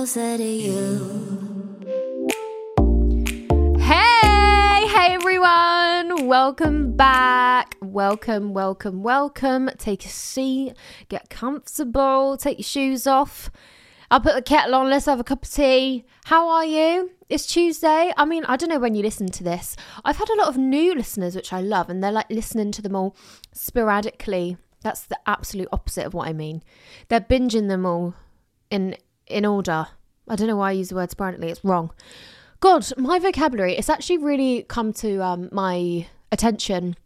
Closer to you. Hey, hey everyone, welcome back. Welcome, welcome, welcome. Take a seat, get comfortable, take your shoes off. I'll put the kettle on, let's have a cup of tea. How are you? It's Tuesday. I mean, I don't know when you listen to this. I've had a lot of new listeners, which I love, and they're like listening to them all sporadically. That's the absolute opposite of what I mean. They're binging them all in in order. I don't know why I use the word sporadically, it's wrong. God, my vocabulary, it's actually really come to um, my attention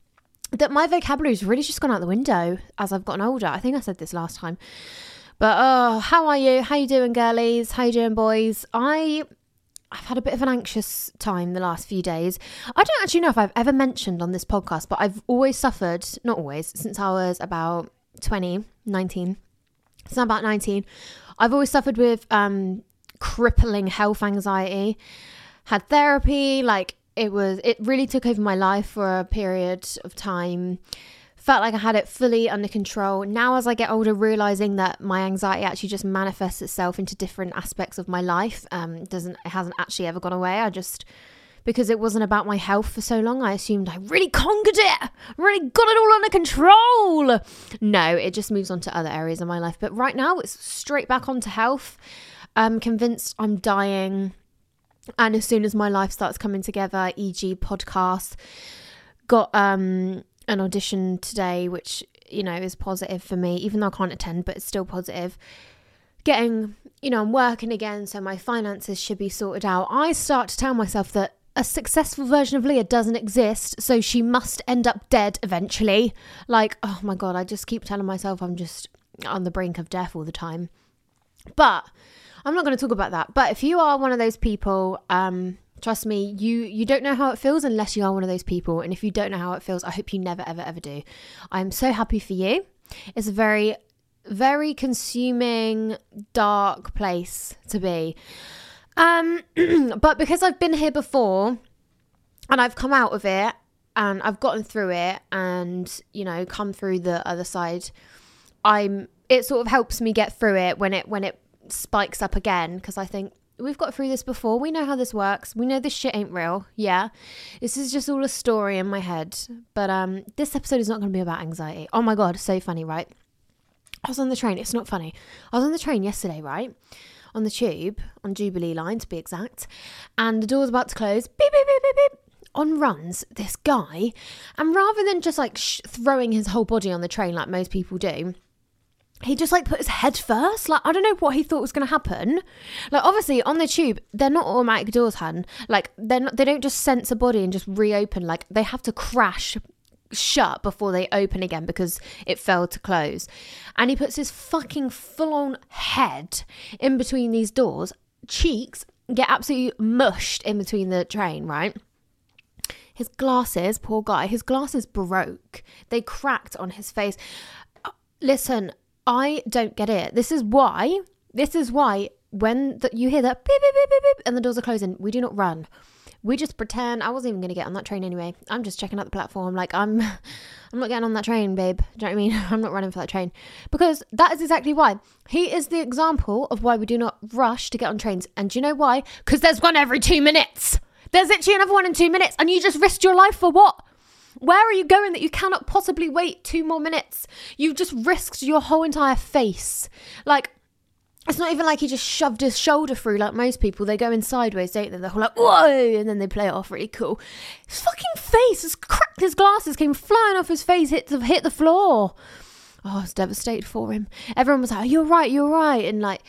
that my vocabulary's really just gone out the window as I've gotten older. I think I said this last time. But oh, how are you? How you doing, girlies? How you doing, boys? I I've had a bit of an anxious time the last few days. I don't actually know if I've ever mentioned on this podcast, but I've always suffered, not always, since I was about 20, 19. Since I'm about 19, I've always suffered with um crippling health anxiety. Had therapy, like it was it really took over my life for a period of time felt like I had it fully under control. Now, as I get older, realizing that my anxiety actually just manifests itself into different aspects of my life. Um, doesn't it hasn't actually ever gone away. I just because it wasn't about my health for so long, I assumed I really conquered it, really got it all under control. No, it just moves on to other areas of my life. But right now, it's straight back onto health. I'm convinced I'm dying. And as soon as my life starts coming together, e.g., podcast, got um an audition today, which you know is positive for me, even though I can't attend, but it's still positive. Getting, you know, I'm working again, so my finances should be sorted out. I start to tell myself that a successful version of Leah doesn't exist, so she must end up dead eventually. Like, oh my god, I just keep telling myself I'm just on the brink of death all the time. But I'm not going to talk about that. But if you are one of those people, um, trust me, you you don't know how it feels unless you are one of those people. And if you don't know how it feels, I hope you never ever ever do. I'm so happy for you. It's a very very consuming dark place to be. Um but because I've been here before and I've come out of it and I've gotten through it and you know come through the other side, I'm it sort of helps me get through it when it when it spikes up again because I think we've got through this before. We know how this works. We know this shit ain't real. Yeah. This is just all a story in my head. But um this episode is not going to be about anxiety. Oh my god, so funny, right? I was on the train. It's not funny. I was on the train yesterday, right? On the tube, on Jubilee line to be exact. And the door's about to close. Beep beep beep beep beep. On runs this guy, and rather than just like sh- throwing his whole body on the train like most people do, he just like put his head first. Like I don't know what he thought was going to happen. Like obviously on the tube, they're not automatic doors, hun. Like they're not, they don't just sense a body and just reopen. Like they have to crash shut before they open again because it failed to close. And he puts his fucking full on head in between these doors. Cheeks get absolutely mushed in between the train, right? His glasses, poor guy, his glasses broke. They cracked on his face. Uh, Listen, I don't get it. This is why, this is why when the, you hear that beep, beep, beep, beep, beep, and the doors are closing, we do not run. We just pretend I wasn't even to get on that train anyway. I'm just checking out the platform. Like I'm, I'm not getting on that train, babe. Do you know what I mean? I'm not running for that train because that is exactly why. He is the example of why we do not rush to get on trains. And do you know why? Because there's one every two minutes. There's literally another one in two minutes, and you just risked your life for what? Where are you going that you cannot possibly wait two more minutes? You've just risked your whole entire face. Like, it's not even like he just shoved his shoulder through like most people. They go in sideways, don't they? They're all like, whoa, and then they play it off really cool. His fucking face has cracked. His glasses came flying off his face, hit the, hit the floor. Oh, I was devastated for him. Everyone was like, you're right, you're right. And like,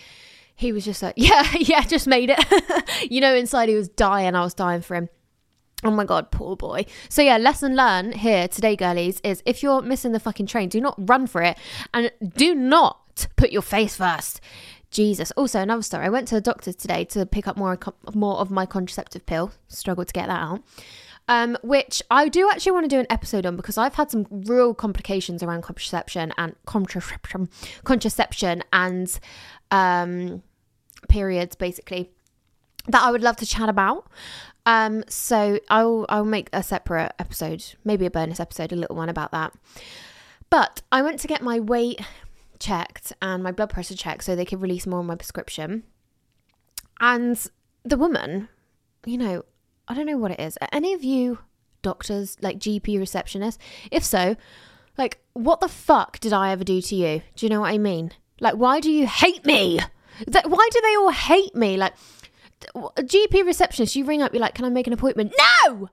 he was just like, yeah, yeah, just made it. you know, inside he was dying. I was dying for him. Oh my god, poor boy. So yeah, lesson learned here today, girlies, is if you're missing the fucking train, do not run for it and do not put your face first. Jesus. Also, another story. I went to the doctor today to pick up more more of my contraceptive pill. Struggled to get that out. Um, which I do actually want to do an episode on because I've had some real complications around contraception and contraception, contraception and um, periods, basically, that I would love to chat about. Um, so I'll I'll make a separate episode, maybe a bonus episode, a little one about that. But I went to get my weight checked and my blood pressure checked so they could release more on my prescription. And the woman, you know, I don't know what it is. Are any of you doctors, like GP receptionists? If so, like, what the fuck did I ever do to you? Do you know what I mean? Like, why do you hate me? Like, why do they all hate me? Like, a GP receptionist, you ring up, you're like, can I make an appointment? No!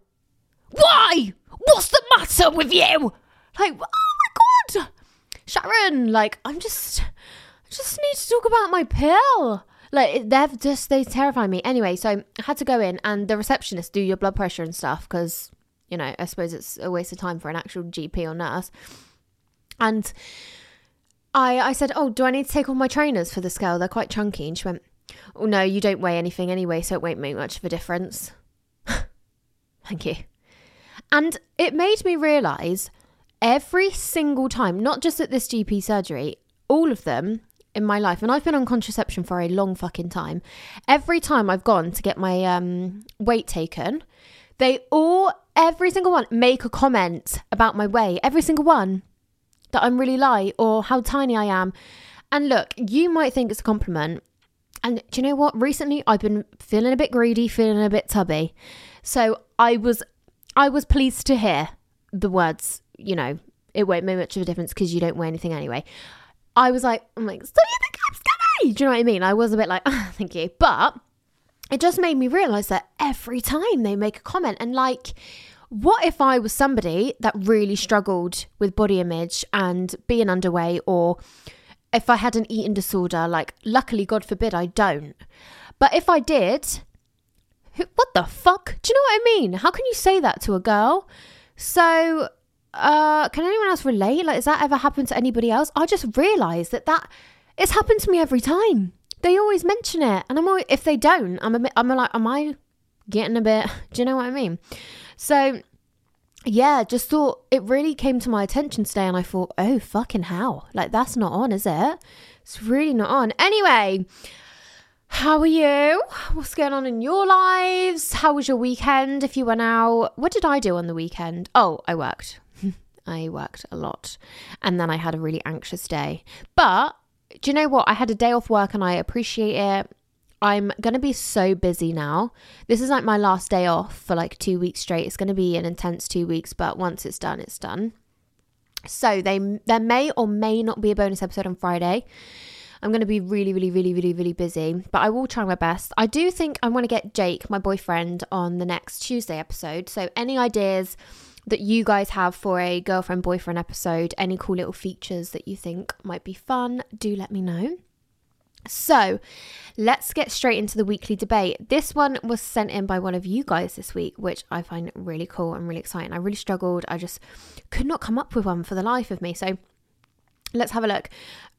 Why? What's the matter with you? Like, oh my god! Sharon, like, I'm just, I just need to talk about my pill. Like, they've just, they terrify me. Anyway, so I had to go in and the receptionist do your blood pressure and stuff because, you know, I suppose it's a waste of time for an actual GP or nurse. And I, I said, oh, do I need to take all my trainers for the scale? They're quite chunky. And she went, oh, no, you don't weigh anything anyway, so it won't make much of a difference. Thank you. And it made me realise every single time, not just at this GP surgery, all of them in my life, and I've been on contraception for a long fucking time. Every time I've gone to get my um, weight taken, they all, every single one, make a comment about my weight. Every single one that I'm really light or how tiny I am. And look, you might think it's a compliment. And do you know what? Recently I've been feeling a bit greedy, feeling a bit tubby. So I was I was pleased to hear the words, you know, it won't make much of a difference because you don't wear anything anyway. I was like, I'm like, so you think I'm skinny? Do you know what I mean? I was a bit like, oh, thank you. But it just made me realize that every time they make a comment and like what if I was somebody that really struggled with body image and being underweight, or if I had an eating disorder? Like, luckily, God forbid, I don't. But if I did, what the fuck? Do you know what I mean? How can you say that to a girl? So, uh, can anyone else relate? Like, has that ever happened to anybody else? I just realised that that it's happened to me every time. They always mention it, and I'm always, if they don't, I'm a bit, I'm like, am I getting a bit? Do you know what I mean? So, yeah, just thought it really came to my attention today, and I thought, oh, fucking hell. Like, that's not on, is it? It's really not on. Anyway, how are you? What's going on in your lives? How was your weekend if you went out? What did I do on the weekend? Oh, I worked. I worked a lot. And then I had a really anxious day. But do you know what? I had a day off work and I appreciate it. I'm going to be so busy now. This is like my last day off for like two weeks straight. It's going to be an intense two weeks, but once it's done, it's done. So they there may or may not be a bonus episode on Friday. I'm going to be really, really, really, really, really busy, but I will try my best. I do think I'm going to get Jake, my boyfriend, on the next Tuesday episode. So any ideas that you guys have for a girlfriend boyfriend episode, any cool little features that you think might be fun, do let me know. So, let's get straight into the weekly debate. This one was sent in by one of you guys this week, which I find really cool and really exciting. I really struggled. I just could not come up with one for the life of me. So, let's have a look.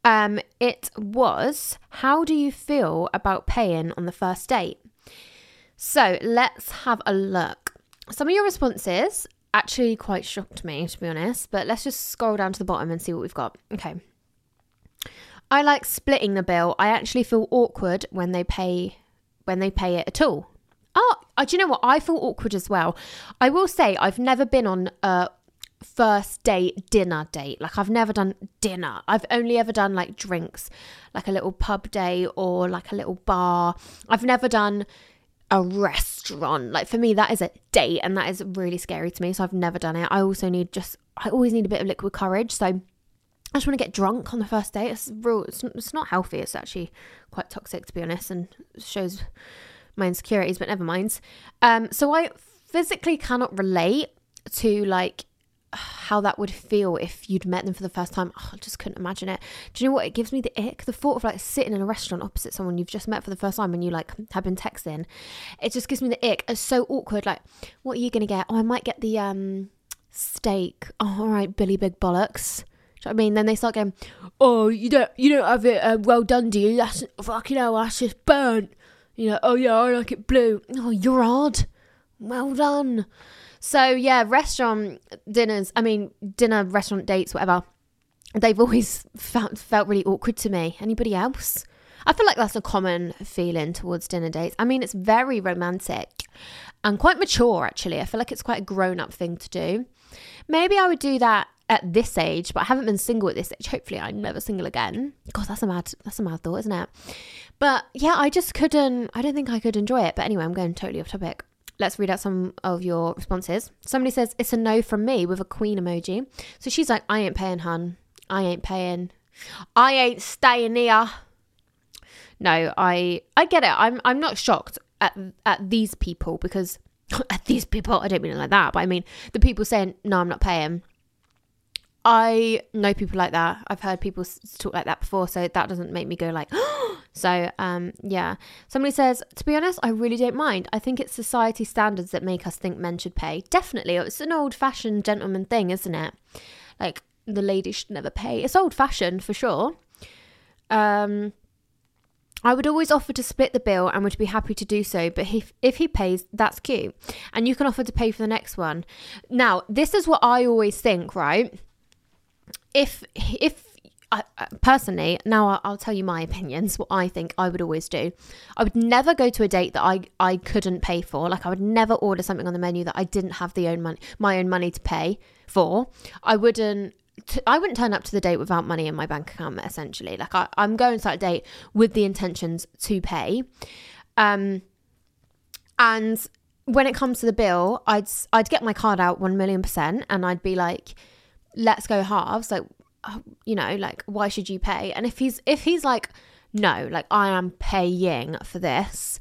Um, it was How do you feel about paying on the first date? So, let's have a look. Some of your responses actually quite shocked me, to be honest. But let's just scroll down to the bottom and see what we've got. Okay. I like splitting the bill. I actually feel awkward when they pay when they pay it at all. Oh, uh, do you know what? I feel awkward as well. I will say I've never been on a first date dinner date. Like I've never done dinner. I've only ever done like drinks, like a little pub day or like a little bar. I've never done a restaurant. Like for me, that is a date, and that is really scary to me. So I've never done it. I also need just, I always need a bit of liquid courage. So I just want to get drunk on the first date. It's real. It's, it's not healthy. It's actually quite toxic, to be honest, and shows my insecurities. But never mind. Um, so I physically cannot relate to like how that would feel if you'd met them for the first time. Oh, I just couldn't imagine it. Do you know what? It gives me the ick. The thought of like sitting in a restaurant opposite someone you've just met for the first time and you like have been texting. It just gives me the ick. It's so awkward. Like, what are you gonna get? Oh, I might get the um steak. Oh, all right, Billy Big Bollocks. Do you know what I mean? Then they start going, "Oh, you don't, you don't have it uh, well done, do you? That's fucking hell, that's just burnt." You know, oh yeah, I like it blue. Oh, you're odd. Well done. So yeah, restaurant dinners. I mean, dinner, restaurant dates, whatever. They've always felt felt really awkward to me. Anybody else? I feel like that's a common feeling towards dinner dates. I mean, it's very romantic and quite mature, actually. I feel like it's quite a grown up thing to do. Maybe I would do that at this age, but I haven't been single at this age. Hopefully, I'm never single again. God, that's a mad, that's a mad thought, isn't it? But yeah, I just couldn't. I don't think I could enjoy it. But anyway, I'm going totally off topic. Let's read out some of your responses. Somebody says it's a no from me with a queen emoji. So she's like, I ain't paying, hun. I ain't paying. I ain't staying here. No, I I get it. I'm I'm not shocked at at these people because at these people I don't mean it like that, but I mean the people saying no, I'm not paying. I know people like that. I've heard people talk like that before, so that doesn't make me go like. so, um, yeah. Somebody says, to be honest, I really don't mind. I think it's society standards that make us think men should pay. Definitely, it's an old-fashioned gentleman thing, isn't it? Like the lady should never pay. It's old-fashioned for sure. Um, I would always offer to split the bill and would be happy to do so, but if, if he pays, that's cute. And you can offer to pay for the next one. Now, this is what I always think, right? If if I, personally, now I'll, tell you my opinions. What I think I would always do, I would never go to a date that I I couldn't pay for. Like I would never order something on the menu that I didn't have the own money, my own money to pay for. I wouldn't. I wouldn't turn up to the date without money in my bank account. Essentially, like I, I'm going to that date with the intentions to pay. Um, and when it comes to the bill, I'd I'd get my card out one million percent, and I'd be like let's go halves like uh, you know like why should you pay? And if he's if he's like no like i am paying for this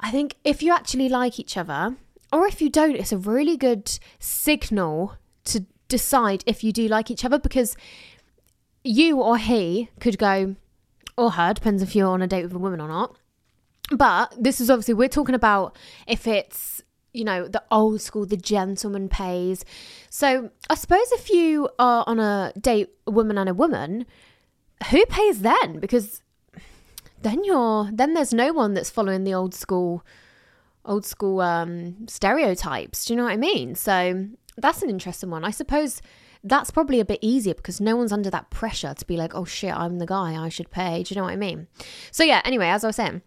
i think if you actually like each other or if you don't it's a really good signal to decide if you do like each other because you or he could go or her depends if you're on a date with a woman or not. But this is obviously we're talking about if it's you know, the old school, the gentleman pays. So I suppose if you are on a date, a woman and a woman, who pays then? Because then you're then there's no one that's following the old school old school um stereotypes. Do you know what I mean? So that's an interesting one. I suppose that's probably a bit easier because no one's under that pressure to be like, oh shit, I'm the guy, I should pay. Do you know what I mean? So yeah, anyway, as I was saying,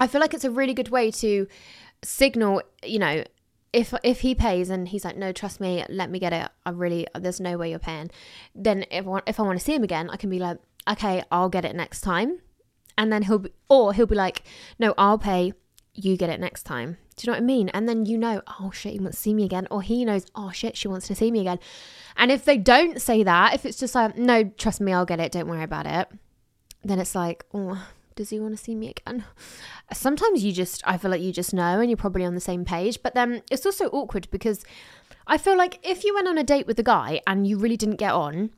I feel like it's a really good way to signal, you know, if if he pays and he's like, no, trust me, let me get it. I really, there's no way you're paying. Then if I want, if I want to see him again, I can be like, okay, I'll get it next time, and then he'll be, or he'll be like, no, I'll pay. You get it next time. Do you know what I mean? And then you know, oh shit, he wants to see me again, or he knows, oh shit, she wants to see me again. And if they don't say that, if it's just like, no, trust me, I'll get it. Don't worry about it. Then it's like, oh, does he want to see me again? Sometimes you just, I feel like you just know and you're probably on the same page. But then it's also awkward because I feel like if you went on a date with a guy and you really didn't get on,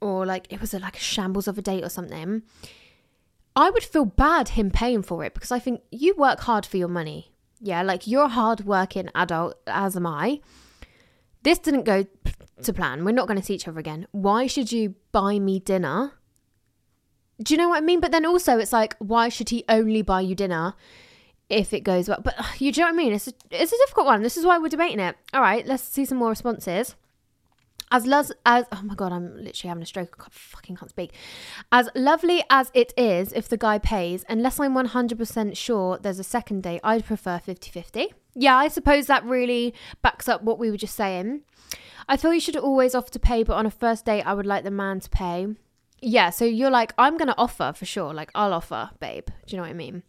or like it was a, like a shambles of a date or something, I would feel bad him paying for it because I think you work hard for your money. Yeah, like you're a hard working adult, as am I. This didn't go to plan. We're not going to see each other again. Why should you buy me dinner? Do you know what I mean? But then also, it's like, why should he only buy you dinner if it goes well? But you do know what I mean? It's a, it's a difficult one. This is why we're debating it. All right, let's see some more responses. As lo- as oh my god, I'm literally having a stroke. I fucking can't speak. As lovely as it is, if the guy pays, unless I'm 100% sure there's a second date, I'd prefer 50-50. Yeah, I suppose that really backs up what we were just saying. I feel you should always offer to pay, but on a first date, I would like the man to pay yeah, so you're like, I'm gonna offer for sure. Like, I'll offer, babe. Do you know what I mean?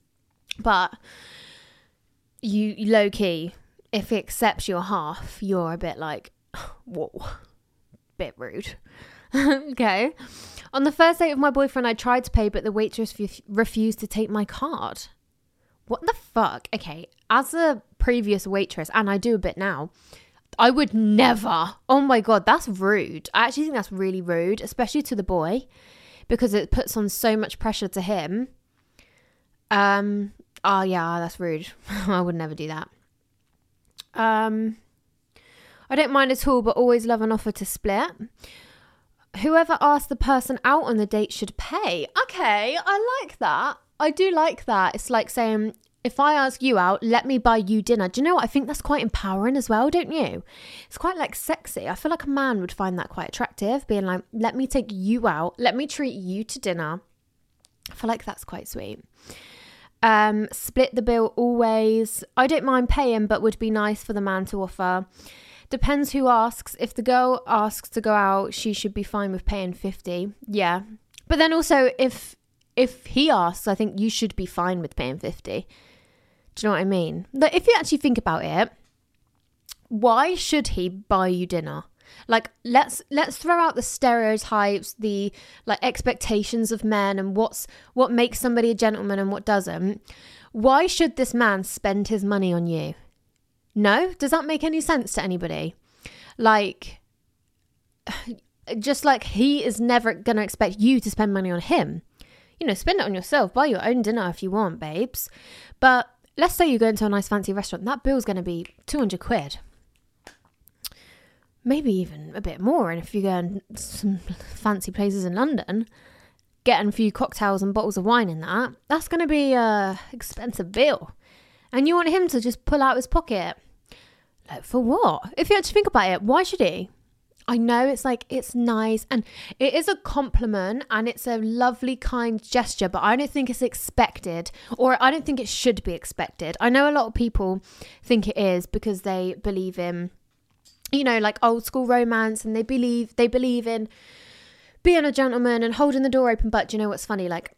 But you low key, if he accepts your half, you're a bit like, whoa, bit rude. okay. On the first date with my boyfriend, I tried to pay, but the waitress f- refused to take my card. What the fuck? Okay, as a previous waitress, and I do a bit now, I would never. Oh my god, that's rude. I actually think that's really rude, especially to the boy, because it puts on so much pressure to him. Um. Oh yeah, that's rude. I would never do that. Um. I don't mind at all, but always love an offer to split. Whoever asked the person out on the date should pay. Okay, I like that. I do like that. It's like saying, if I ask you out, let me buy you dinner. Do you know what? I think that's quite empowering as well, don't you? It's quite like sexy. I feel like a man would find that quite attractive, being like, let me take you out, let me treat you to dinner. I feel like that's quite sweet. Um, split the bill always. I don't mind paying, but would be nice for the man to offer. Depends who asks. If the girl asks to go out, she should be fine with paying 50. Yeah. But then also if if he asks, I think you should be fine with paying 50. Do you know what I mean? But if you actually think about it, why should he buy you dinner? Like let's let's throw out the stereotypes, the like expectations of men and what's what makes somebody a gentleman and what doesn't. Why should this man spend his money on you? No? Does that make any sense to anybody? Like just like he is never to expect you to spend money on him. You know, spend it on yourself, buy your own dinner if you want, babes. But let's say you go into a nice fancy restaurant, that bill's going to be 200 quid. Maybe even a bit more. And if you go in some fancy places in London, getting a few cocktails and bottles of wine in that, that's going to be a expensive bill. And you want him to just pull out his pocket. Like, for what? If you actually think about it, why should he? I know it's like it's nice and it is a compliment and it's a lovely kind gesture, but I don't think it's expected or I don't think it should be expected. I know a lot of people think it is because they believe in you know like old school romance and they believe they believe in being a gentleman and holding the door open, but you know what's funny like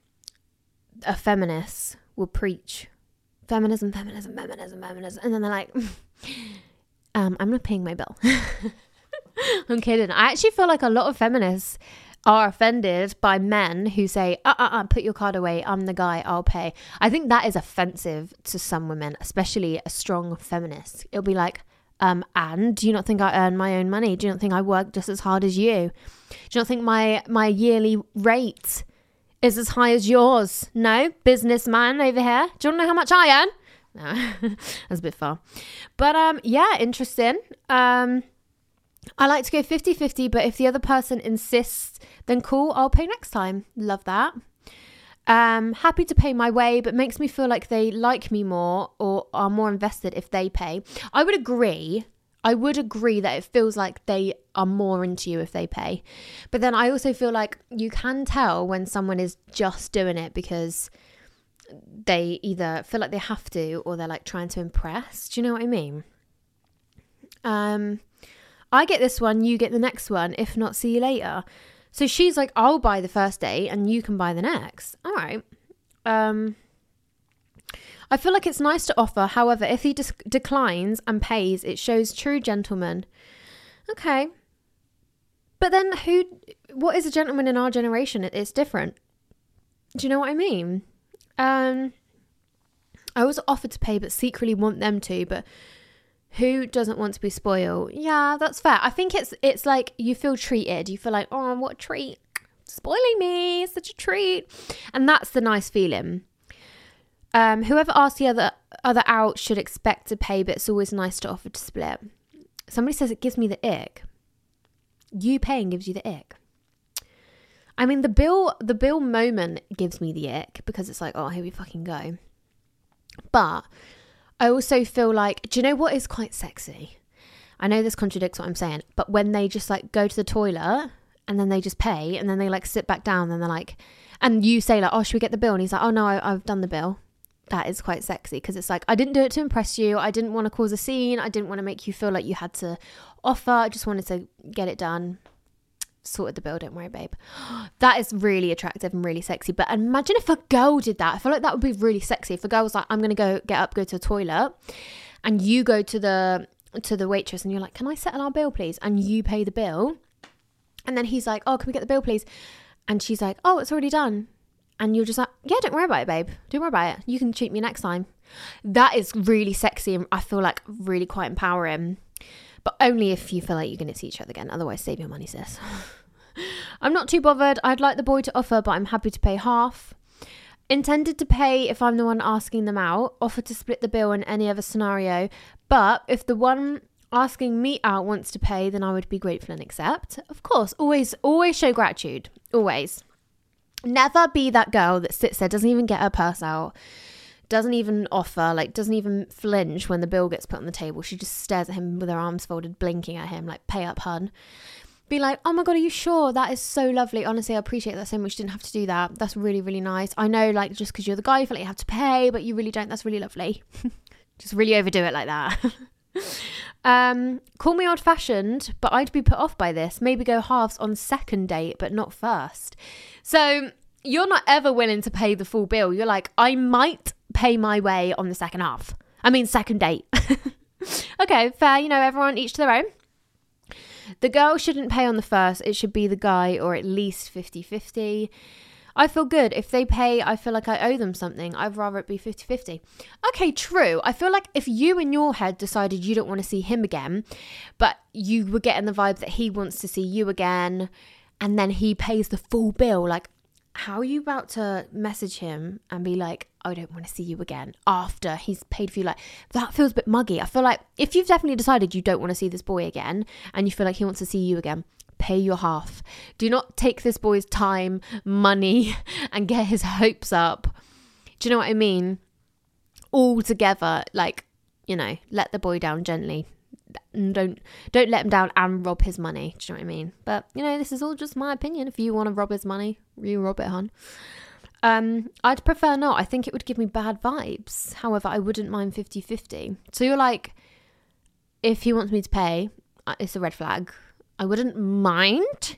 a feminist will preach feminism, feminism, feminism, feminism and then they're like um I'm not paying my bill. I'm kidding. I actually feel like a lot of feminists are offended by men who say, uh uh uh, put your card away. I'm the guy, I'll pay. I think that is offensive to some women, especially a strong feminist. It'll be like, um, and do you not think I earn my own money? Do you not think I work just as hard as you? Do you not think my my yearly rate is as high as yours? No, businessman over here. Do you want to know how much I earn? No, that's a bit far. But um, yeah, interesting. Um, I like to go 50 50, but if the other person insists, then cool, I'll pay next time. Love that. Um, happy to pay my way, but makes me feel like they like me more or are more invested if they pay. I would agree. I would agree that it feels like they are more into you if they pay. But then I also feel like you can tell when someone is just doing it because they either feel like they have to or they're like trying to impress. Do you know what I mean? Um, I get this one, you get the next one. If not, see you later. So she's like, I'll buy the first date and you can buy the next. All right. Um, I feel like it's nice to offer. However, if he declines and pays, it shows true gentleman. Okay. But then who, what is a gentleman in our generation? It's different. Do you know what I mean? Um, I was offered to pay, but secretly want them to. But who doesn't want to be spoiled? Yeah, that's fair. I think it's it's like you feel treated. You feel like, oh, what a treat. Spoiling me, such a treat. And that's the nice feeling. Um, whoever asks the other other out should expect to pay, but it's always nice to offer to split. Somebody says it gives me the ick. You paying gives you the ick. I mean the bill the bill moment gives me the ick because it's like, oh here we fucking go. But I also feel like, do you know what is quite sexy? I know this contradicts what I'm saying, but when they just like go to the toilet and then they just pay and then they like sit back down and they're like, and you say like, oh, should we get the bill? And he's like, oh no, I, I've done the bill. That is quite sexy because it's like, I didn't do it to impress you. I didn't want to cause a scene. I didn't want to make you feel like you had to offer. I just wanted to get it done. Sorted the bill, don't worry, babe. That is really attractive and really sexy. But imagine if a girl did that. I feel like that would be really sexy. If a girl was like, I'm gonna go get up, go to the toilet, and you go to the to the waitress and you're like, Can I settle our bill, please? And you pay the bill. And then he's like, Oh, can we get the bill, please? And she's like, Oh, it's already done. And you're just like, Yeah, don't worry about it, babe. Don't worry about it. You can treat me next time. That is really sexy and I feel like really quite empowering. But only if you feel like you're going to see each other again. Otherwise, save your money, sis. I'm not too bothered. I'd like the boy to offer, but I'm happy to pay half. Intended to pay if I'm the one asking them out. Offer to split the bill in any other scenario. But if the one asking me out wants to pay, then I would be grateful and accept. Of course, always, always show gratitude. Always. Never be that girl that sits there, doesn't even get her purse out, doesn't even offer, like doesn't even flinch when the bill gets put on the table. She just stares at him with her arms folded, blinking at him, like, pay up, hun. Be like, oh my god, are you sure? That is so lovely. Honestly, I appreciate that so much. Didn't have to do that. That's really, really nice. I know, like, just because you're the guy, you feel like you have to pay, but you really don't. That's really lovely. just really overdo it like that. um, call me old fashioned, but I'd be put off by this. Maybe go halves on second date, but not first. So you're not ever willing to pay the full bill. You're like, I might pay my way on the second half. I mean, second date. okay, fair. You know, everyone each to their own. The girl shouldn't pay on the first. It should be the guy or at least 50 50. I feel good. If they pay, I feel like I owe them something. I'd rather it be 50 50. Okay, true. I feel like if you in your head decided you don't want to see him again, but you were getting the vibe that he wants to see you again, and then he pays the full bill, like, how are you about to message him and be like, I don't want to see you again after he's paid for you? Like, that feels a bit muggy. I feel like if you've definitely decided you don't want to see this boy again and you feel like he wants to see you again, pay your half. Do not take this boy's time, money, and get his hopes up. Do you know what I mean? All together, like, you know, let the boy down gently don't don't let him down and rob his money. Do you know what I mean? But you know, this is all just my opinion. If you want to rob his money, you rob it, hon. Um, I'd prefer not. I think it would give me bad vibes. However, I wouldn't mind 50-50. So you're like, if he wants me to pay, uh, it's a red flag. I wouldn't mind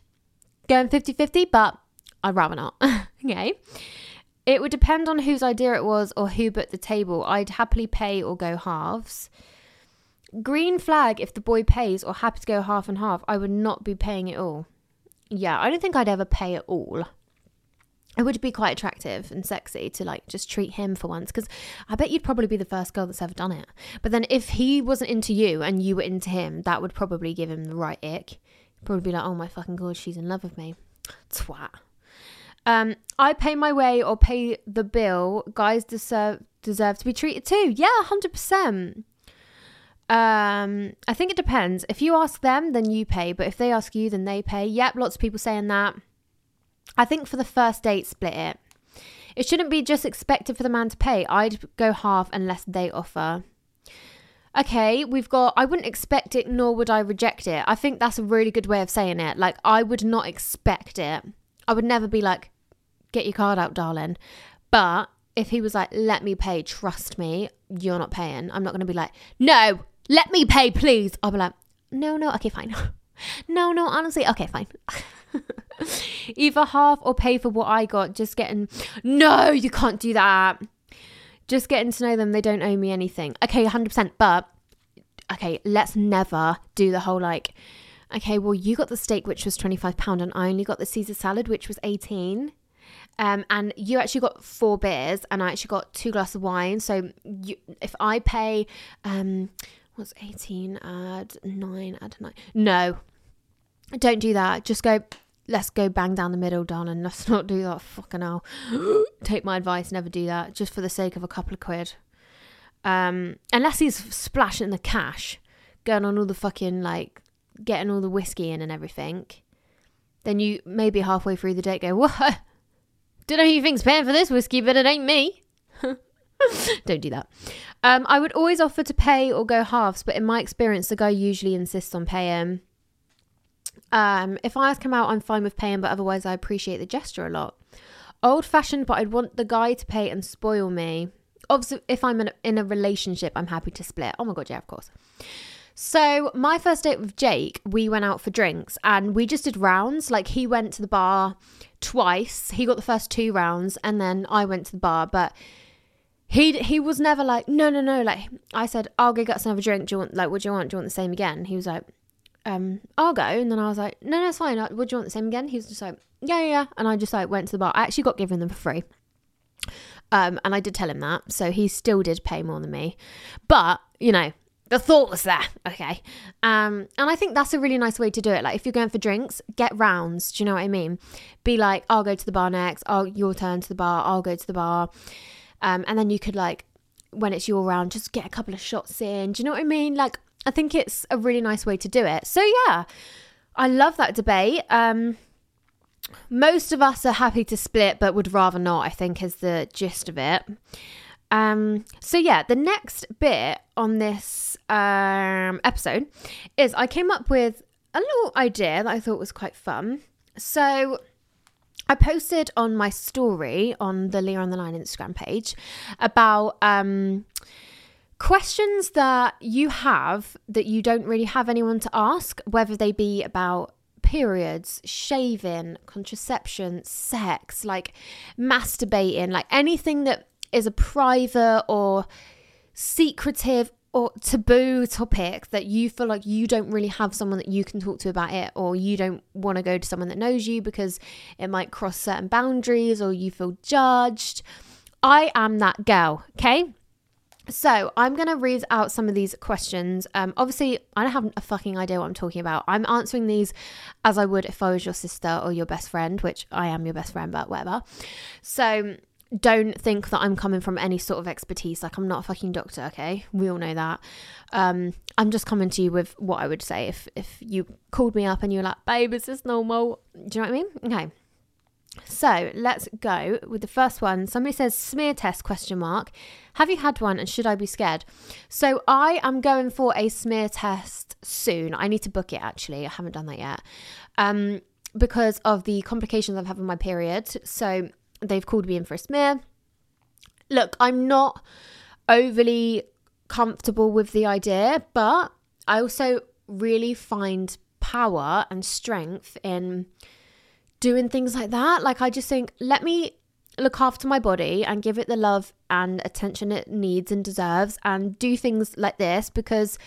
going 50-50, but I'd rather not. okay. It would depend on whose idea it was or who booked the table. I'd happily pay or go halves. Green flag if the boy pays or happy to go half and half. I would not be paying it all. Yeah, I don't think I'd ever pay it all. It would be quite attractive and sexy to like just treat him for once because I bet you'd probably be the first girl that's ever done it. But then if he wasn't into you and you were into him, that would probably give him the right ick. Probably be like, oh my fucking god, she's in love with me. Twat. Um, I pay my way or pay the bill. Guys deserve deserve to be treated too. Yeah, hundred percent. Um, I think it depends. If you ask them, then you pay. But if they ask you, then they pay. Yep, lots of people saying that. I think for the first date, split it. It shouldn't be just expected for the man to pay. I'd go half unless they offer. Okay, we've got, I wouldn't expect it, nor would I reject it. I think that's a really good way of saying it. Like, I would not expect it. I would never be like, get your card out, darling. But if he was like, let me pay, trust me, you're not paying, I'm not going to be like, no, let me pay, please. I'll be like, no, no, okay, fine. no, no, honestly, okay, fine. Either half or pay for what I got. Just getting, no, you can't do that. Just getting to know them, they don't owe me anything. Okay, 100%. But, okay, let's never do the whole like, okay, well, you got the steak, which was £25, and I only got the Caesar salad, which was 18 um, and you actually got four beers, and I actually got two glasses of wine. So you, if I pay, um, what's 18 add 9 add 9 no. Don't do that. Just go let's go bang down the middle darling. Let's not do that. Fucking hell. Take my advice. Never do that. Just for the sake of a couple of quid. Um unless he's splashing the cash going on all the fucking like getting all the whiskey in and everything. Then you maybe halfway through the date go what? Don't know who you think's paying for this whiskey but it ain't me Don't do that. Um, I would always offer to pay or go halves, but in my experience, the guy usually insists on paying. Um, if I ask him out, I'm fine with paying, but otherwise, I appreciate the gesture a lot. Old fashioned, but I'd want the guy to pay and spoil me. Obviously, if I'm in a, in a relationship, I'm happy to split. Oh my god, yeah, of course. So, my first date with Jake, we went out for drinks and we just did rounds. Like, he went to the bar twice. He got the first two rounds and then I went to the bar, but he he was never like, no, no, no. Like, I said, I'll go get us another drink. Do you want, like, what do you want? Do you want the same again? He was like, um, I'll go. And then I was like, no, no, it's fine. Would you want the same again? He was just like, yeah, yeah, yeah. And I just like went to the bar. I actually got given them for free. Um, and I did tell him that. So he still did pay more than me. But, you know, the thought was there. Okay. Um, and I think that's a really nice way to do it. Like if you're going for drinks, get rounds. Do you know what I mean? Be like, I'll go to the bar next. Oh, your turn to the bar. I'll go to the bar. Um, and then you could like, when it's your round, just get a couple of shots in. Do you know what I mean? Like I think it's a really nice way to do it. So yeah, I love that debate. Um, most of us are happy to split, but would rather not. I think is the gist of it. Um, so yeah, the next bit on this um, episode is I came up with a little idea that I thought was quite fun. So I posted on my story on the Leah on the Line Instagram page about um, questions that you have that you don't really have anyone to ask, whether they be about periods, shaving, contraception, sex, like masturbating, like anything that is a private or secretive or taboo topic that you feel like you don't really have someone that you can talk to about it, or you don't want to go to someone that knows you because it might cross certain boundaries or you feel judged. I am that girl, okay? So I'm going to read out some of these questions. Um, obviously, I don't have a fucking idea what I'm talking about. I'm answering these as I would if I was your sister or your best friend, which I am your best friend, but whatever. So don't think that I'm coming from any sort of expertise. Like I'm not a fucking doctor, okay? We all know that. Um, I'm just coming to you with what I would say if if you called me up and you're like, babe, is this normal? Do you know what I mean? Okay. So let's go with the first one. Somebody says smear test question mark. Have you had one and should I be scared? So I am going for a smear test soon. I need to book it actually. I haven't done that yet. Um, because of the complications I've had with my period. So they've called me in for a smear. Look, I'm not overly comfortable with the idea, but I also really find power and strength in doing things like that. Like, I just think, let me look after my body and give it the love and attention it needs and deserves and do things like this because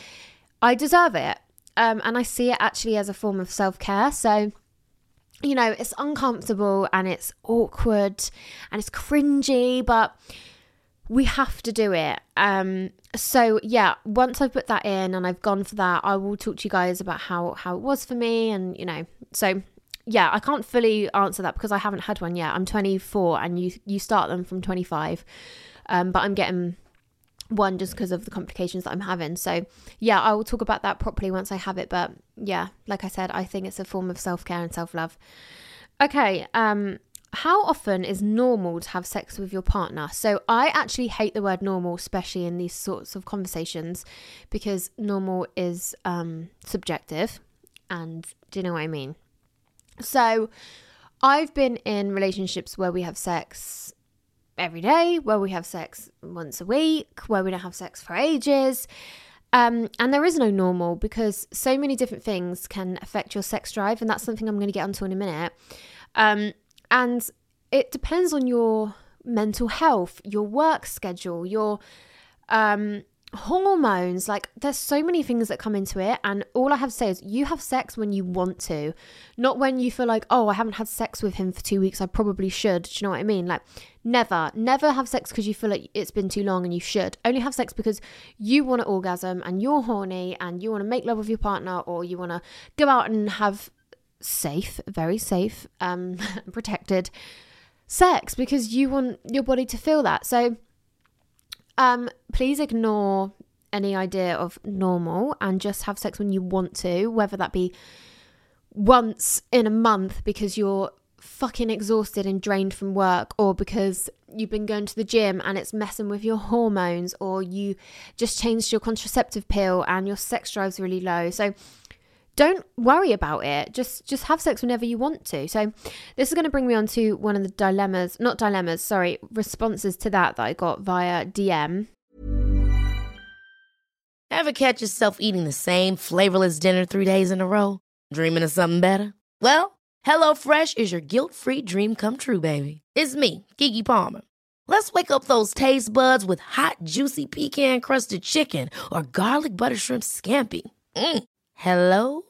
I deserve it. Um, and I see it actually as a form of self care. So, you know, it's uncomfortable and it's awkward and it's cringy, but we have to do it. Um, so yeah, once I've put that in and I've gone for that, I will talk to you guys about how how it was for me, and you know, so yeah, I can't fully answer that because I haven't had one yet. I'm 24 and you you start them from 25. Um, but I'm getting one just because of the complications that I'm having. So, yeah, I will talk about that properly once I have it, but yeah, like I said, I think it's a form of self-care and self-love. Okay, um how often is normal to have sex with your partner? So, I actually hate the word normal, especially in these sorts of conversations, because normal is um, subjective. And do you know what I mean? So, I've been in relationships where we have sex every day, where we have sex once a week, where we don't have sex for ages. Um, and there is no normal because so many different things can affect your sex drive, and that's something I'm going to get onto in a minute. Um, and it depends on your mental health, your work schedule, your um, hormones like there's so many things that come into it and all i have to say is you have sex when you want to not when you feel like oh i haven't had sex with him for two weeks i probably should. Do you know what i mean? Like never never have sex because you feel like it's been too long and you should. Only have sex because you want to orgasm and you're horny and you want to make love with your partner or you want to go out and have safe very safe um protected sex because you want your body to feel that. So um, please ignore any idea of normal and just have sex when you want to, whether that be once in a month because you're fucking exhausted and drained from work or because you've been going to the gym and it's messing with your hormones or you just changed your contraceptive pill and your sex drive's really low. So don't worry about it. Just just have sex whenever you want to. So this is going to bring me on to one of the dilemmas, not dilemmas, sorry, responses to that that I got via DM. Ever catch yourself eating the same flavorless dinner three days in a row? Dreaming of something better? Well, HelloFresh is your guilt-free dream come true, baby. It's me, Gigi Palmer. Let's wake up those taste buds with hot, juicy pecan-crusted chicken or garlic butter shrimp scampi. Mm. Hello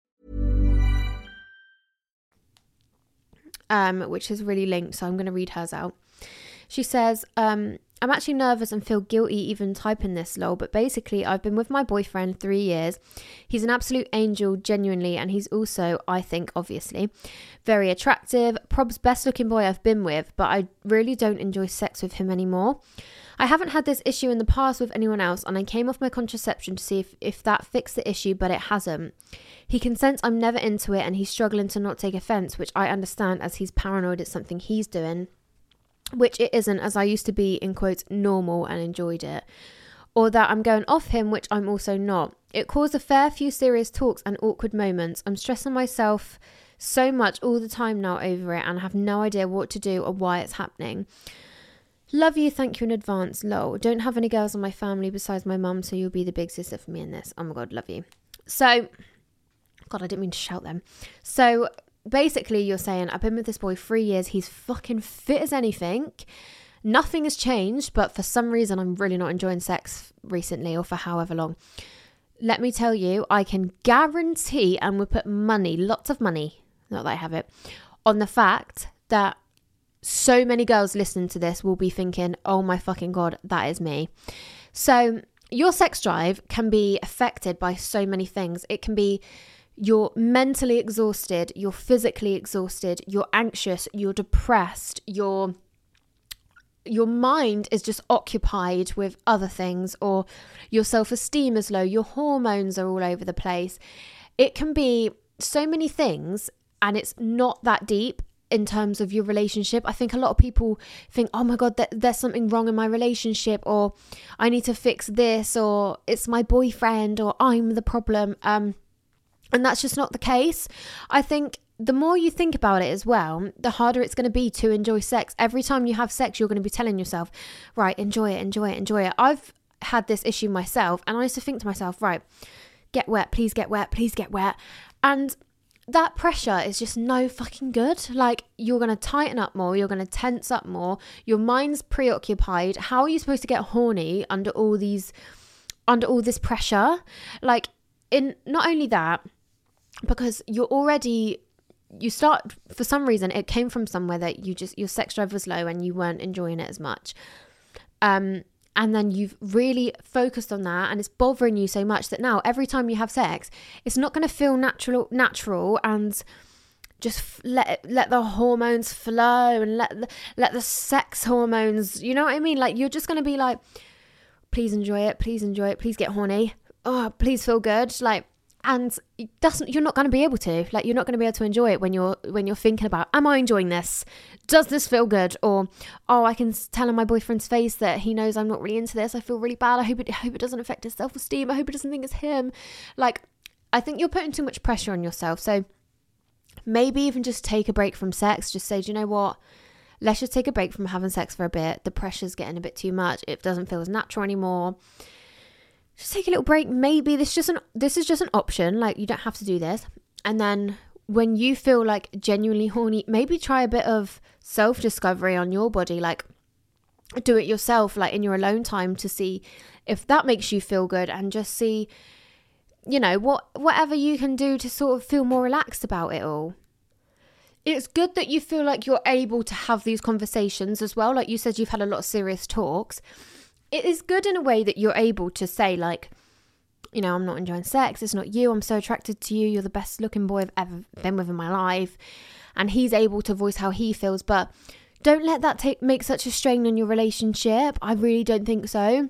Um, which is really linked. So I'm going to read hers out. She says, um, I'm actually nervous and feel guilty even typing this lol, but basically, I've been with my boyfriend three years. He's an absolute angel, genuinely, and he's also, I think, obviously, very attractive. Prob's best looking boy I've been with, but I really don't enjoy sex with him anymore. I haven't had this issue in the past with anyone else, and I came off my contraception to see if, if that fixed the issue, but it hasn't. He can sense I'm never into it, and he's struggling to not take offense, which I understand as he's paranoid it's something he's doing which it isn't, as I used to be, in quotes, normal and enjoyed it. Or that I'm going off him, which I'm also not. It caused a fair few serious talks and awkward moments. I'm stressing myself so much all the time now over it and have no idea what to do or why it's happening. Love you, thank you in advance. Lol. Don't have any girls in my family besides my mum, so you'll be the big sister for me in this. Oh my god, love you. So, God, I didn't mean to shout them. So, basically you're saying I've been with this boy three years. He's fucking fit as anything. Nothing has changed, but for some reason I'm really not enjoying sex recently or for however long. Let me tell you, I can guarantee and we put money, lots of money, not that I have it, on the fact that so many girls listening to this will be thinking, oh my fucking god, that is me. So your sex drive can be affected by so many things. It can be you're mentally exhausted, you're physically exhausted, you're anxious, you're depressed, you're your mind is just occupied with other things or your self-esteem is low, your hormones are all over the place. It can be so many things and it's not that deep in terms of your relationship. I think a lot of people think, oh my God, there's something wrong in my relationship, or I need to fix this, or it's my boyfriend, or I'm the problem. Um, and that's just not the case. I think the more you think about it as well, the harder it's going to be to enjoy sex. Every time you have sex, you're going to be telling yourself, right, enjoy it, enjoy it, enjoy it. I've had this issue myself, and I used to think to myself, right, get wet, please get wet, please get wet. And that pressure is just no fucking good. Like, you're going to tighten up more, you're going to tense up more, your mind's preoccupied. How are you supposed to get horny under all these, under all this pressure? Like, in not only that, because you're already you start for some reason it came from somewhere that you just your sex drive was low and you weren't enjoying it as much. Um and then you've really focused on that and it's bothering you so much that now every time you have sex it's not going to feel natural natural and just f- let let the hormones flow and let the, let the sex hormones you know what i mean? Like you're just going to be like please enjoy it please enjoy it please get horny. Oh please feel good. Like and that's you're not going to be able to like you're not going to be able to enjoy it when you're when you're thinking about am i enjoying this? Does this feel good? Or oh i can tell on my boyfriend's face that he knows i'm not really into this. I feel really bad. I hope it I hope it doesn't affect his self-esteem. I hope it doesn't think it's him. Like i think you're putting too much pressure on yourself. So maybe even just take a break from sex. Just say do you know what? Let's just take a break from having sex for a bit. The pressure's getting a bit too much. It doesn't feel as natural anymore just take a little break. Maybe this just an this is just an option. Like you don't have to do this. And then when you feel like genuinely horny, maybe try a bit of self discovery on your body. Like do it yourself, like in your alone time, to see if that makes you feel good, and just see, you know, what whatever you can do to sort of feel more relaxed about it all. It's good that you feel like you're able to have these conversations as well. Like you said, you've had a lot of serious talks it is good in a way that you're able to say like you know i'm not enjoying sex it's not you i'm so attracted to you you're the best looking boy i've ever been with in my life and he's able to voice how he feels but don't let that take make such a strain on your relationship i really don't think so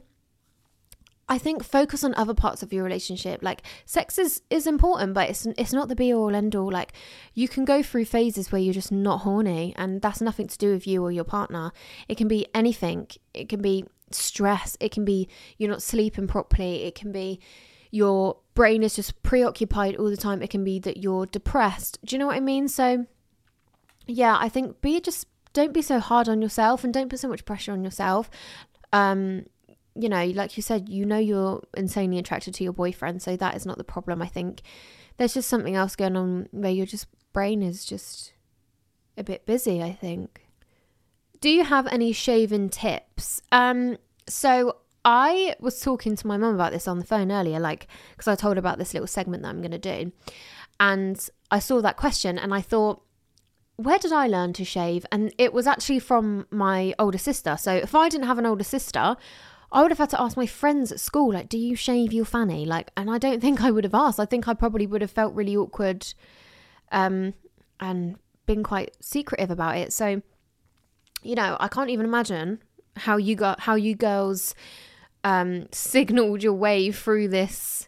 I think focus on other parts of your relationship. Like sex is is important, but it's it's not the be all end all. Like you can go through phases where you're just not horny, and that's nothing to do with you or your partner. It can be anything. It can be stress. It can be you're not sleeping properly. It can be your brain is just preoccupied all the time. It can be that you're depressed. Do you know what I mean? So, yeah, I think be just don't be so hard on yourself and don't put so much pressure on yourself. Um, you know, like you said, you know you're insanely attracted to your boyfriend, so that is not the problem. I think there's just something else going on where your just brain is just a bit busy, I think. Do you have any shaving tips? Um, so I was talking to my mum about this on the phone earlier, like because I told her about this little segment that I'm going to do, and I saw that question and I thought, where did I learn to shave? And it was actually from my older sister. So if I didn't have an older sister, I would have had to ask my friends at school, like, do you shave your fanny? Like, and I don't think I would have asked. I think I probably would have felt really awkward, um, and been quite secretive about it. So you know, I can't even imagine how you got how you girls um signaled your way through this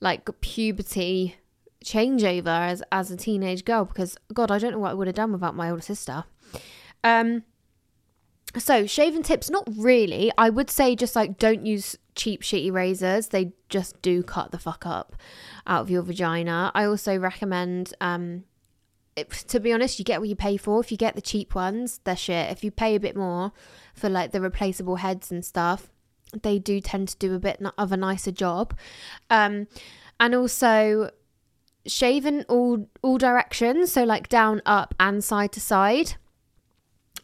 like puberty changeover as as a teenage girl because god I don't know what I would have done without my older sister. Um so shaving tips not really. I would say just like don't use cheap shitty razors. They just do cut the fuck up out of your vagina. I also recommend um it, to be honest, you get what you pay for. If you get the cheap ones, they're shit. If you pay a bit more for like the replaceable heads and stuff, they do tend to do a bit of a nicer job. Um, and also shaving all all directions, so like down, up, and side to side.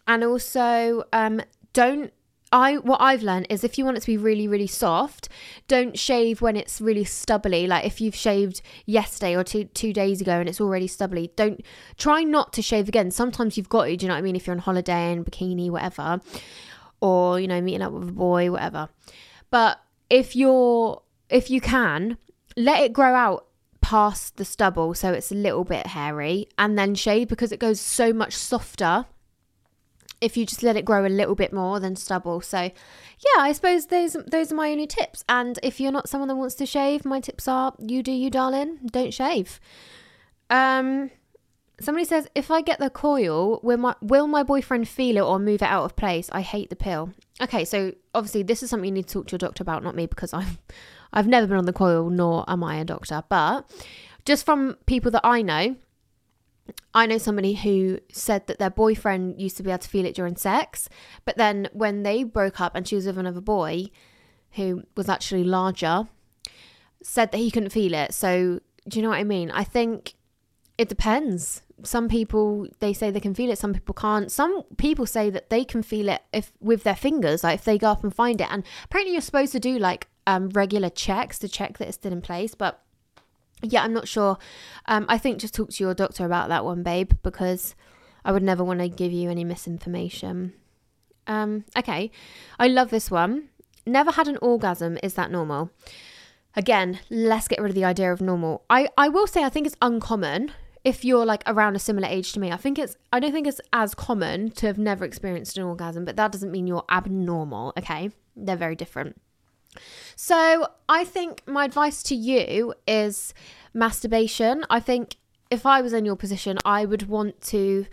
And also, um, don't I what I've learned is if you want it to be really really soft, don't shave when it's really stubbly. Like if you've shaved yesterday or two two days ago and it's already stubbly, don't try not to shave again. Sometimes you've got to. Do you know what I mean? If you're on holiday in bikini, whatever, or you know meeting up with a boy, whatever. But if you're if you can let it grow out past the stubble so it's a little bit hairy and then shave because it goes so much softer if you just let it grow a little bit more than stubble. So, yeah, I suppose those those are my only tips. And if you're not someone that wants to shave, my tips are you do you, darling. Don't shave. Um, somebody says if I get the coil, will my will my boyfriend feel it or move it out of place? I hate the pill. Okay, so obviously this is something you need to talk to your doctor about, not me, because I'm I've never been on the coil, nor am I a doctor. But just from people that I know I know somebody who said that their boyfriend used to be able to feel it during sex, but then when they broke up and she was with another boy who was actually larger, said that he couldn't feel it. So, do you know what I mean? I think it depends. Some people they say they can feel it, some people can't. Some people say that they can feel it if with their fingers, like if they go up and find it. And apparently you're supposed to do like um, regular checks to check that it's still in place, but yeah, I'm not sure. Um, I think just talk to your doctor about that one, babe, because I would never want to give you any misinformation. Um, okay, I love this one. Never had an orgasm. Is that normal? Again, let's get rid of the idea of normal. I, I will say I think it's uncommon. if you're like around a similar age to me. I think it's I don't think it's as common to have never experienced an orgasm, but that doesn't mean you're abnormal, okay? They're very different. So, I think my advice to you is masturbation. I think if I was in your position, I would want to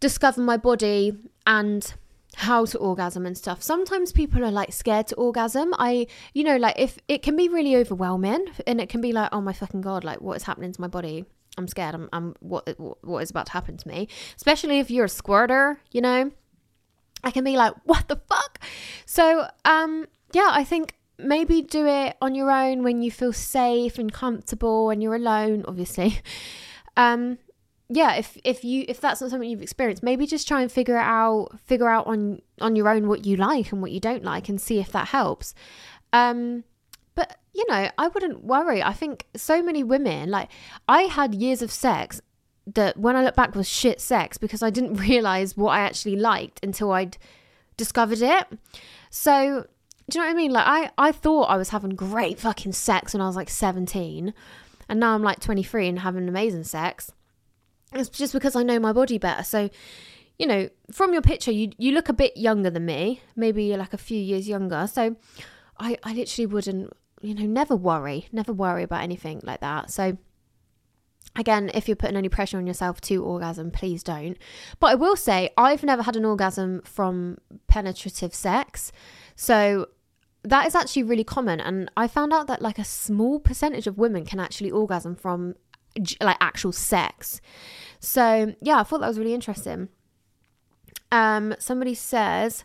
discover my body and how to orgasm and stuff. Sometimes people are like scared to orgasm. I, you know, like if it can be really overwhelming and it can be like, oh my fucking god, like what is happening to my body? I'm scared. I'm, I'm what what is about to happen to me? Especially if you're a squirter, you know. I can be like, what the fuck? So, um, yeah, I think maybe do it on your own when you feel safe and comfortable and you're alone, obviously. Um, yeah, if if you if that's not something you've experienced, maybe just try and figure it out, figure out on on your own what you like and what you don't like, and see if that helps. Um, but you know, I wouldn't worry. I think so many women, like I had years of sex that when I look back was shit sex because I didn't realize what I actually liked until I'd discovered it. So do you know what I mean? Like I, I thought I was having great fucking sex when I was like 17 and now I'm like 23 and having amazing sex. It's just because I know my body better. So, you know, from your picture, you you look a bit younger than me. Maybe you're like a few years younger. So, I I literally wouldn't, you know, never worry, never worry about anything like that. So, again, if you're putting any pressure on yourself to orgasm, please don't. But I will say, I've never had an orgasm from penetrative sex. So that is actually really common and i found out that like a small percentage of women can actually orgasm from like actual sex so yeah i thought that was really interesting um somebody says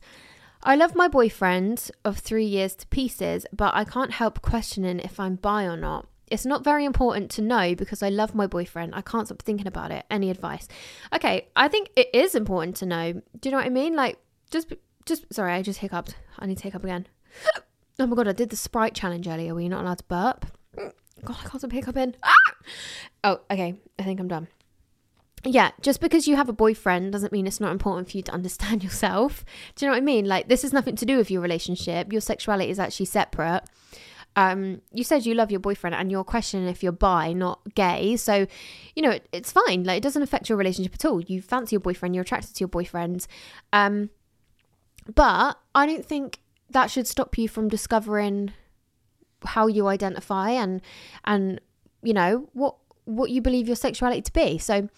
i love my boyfriend of three years to pieces but i can't help questioning if i'm bi or not it's not very important to know because I love my boyfriend. I can't stop thinking about it. Any advice? Okay, I think it is important to know. Do you know what I mean? Like, just, just, sorry, I just hiccuped. I need to hiccup again. Oh my god, I did the Sprite challenge earlier where you're not allowed to burp. God, I can't stop hiccuping. Ah! Oh, okay. I think I'm done. Yeah, just because you have a boyfriend doesn't mean it's not important for you to understand yourself. Do you know what I mean? Like, this has nothing to do with your relationship. Your sexuality is actually separate. Um, you said you love your boyfriend and you're questioning if you're bi, not gay. So, you know, it, it's fine. Like, it doesn't affect your relationship at all. You fancy your boyfriend, you're attracted to your boyfriend. Um, but I don't think that should stop you from discovering how you identify and and you know what what you believe your sexuality to be. So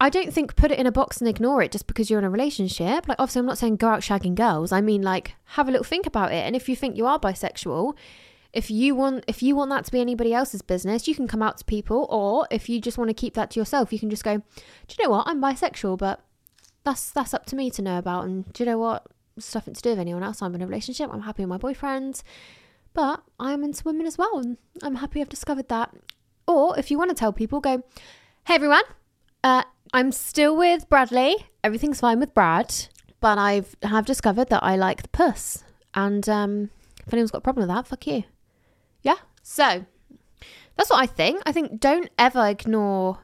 I don't think put it in a box and ignore it just because you're in a relationship. Like obviously I'm not saying go out shagging girls. I mean like have a little think about it. And if you think you are bisexual, if you want if you want that to be anybody else's business, you can come out to people or if you just want to keep that to yourself, you can just go, "Do you know what? I'm bisexual, but that's that's up to me to know about and do you know what? Nothing to do with anyone else. I'm in a relationship. I'm happy with my boyfriend, but I'm into women as well, and I'm happy I've discovered that. Or if you want to tell people, go, "Hey everyone, uh, I'm still with Bradley. Everything's fine with Brad, but I've have discovered that I like the puss. And um, if anyone's got a problem with that, fuck you. Yeah. So that's what I think. I think don't ever ignore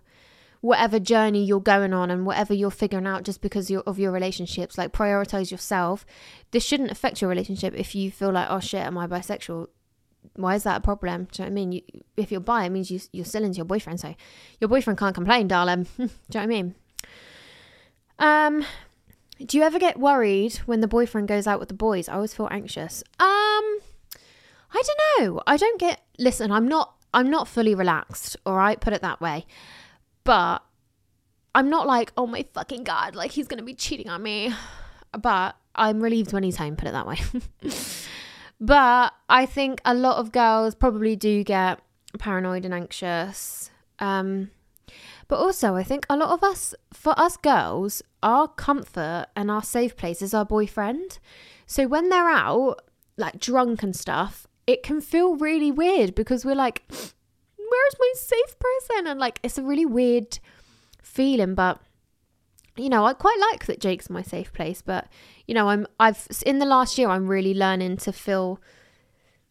whatever journey you're going on and whatever you're figuring out just because of your relationships like prioritize yourself. This shouldn't affect your relationship if you feel like oh shit am i bisexual? Why is that a problem? Do you know what i mean? You, if you're bi it means you, you're still into your boyfriend so your boyfriend can't complain darling. Do you know what i mean? Um do you ever get worried when the boyfriend goes out with the boys? I always feel anxious. Um i don't know. I don't get listen i'm not i'm not fully relaxed all right? Put it that way but I'm not like, oh my fucking God, like he's going to be cheating on me. But I'm relieved when he's home, put it that way. but I think a lot of girls probably do get paranoid and anxious. Um, but also, I think a lot of us, for us girls, our comfort and our safe place is our boyfriend. So when they're out, like drunk and stuff, it can feel really weird because we're like, where's my safe person? And like, it's a really weird feeling, but you know, I quite like that Jake's my safe place, but you know, I'm I've in the last year I'm really learning to feel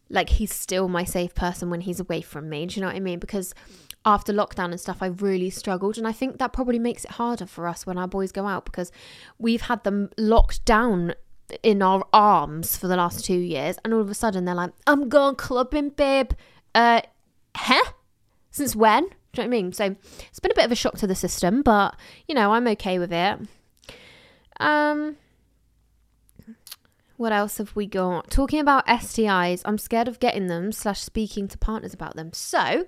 like he's still my safe person when he's away from me. Do you know what I mean? Because after lockdown and stuff, I really struggled, and I think that probably makes it harder for us when our boys go out because we've had them locked down in our arms for the last two years, and all of a sudden they're like, "I'm going clubbing, babe." Uh, huh? Since when? Do you know what I mean? So it's been a bit of a shock to the system, but you know, I'm okay with it. Um, what else have we got? Talking about STIs, I'm scared of getting them slash speaking to partners about them. So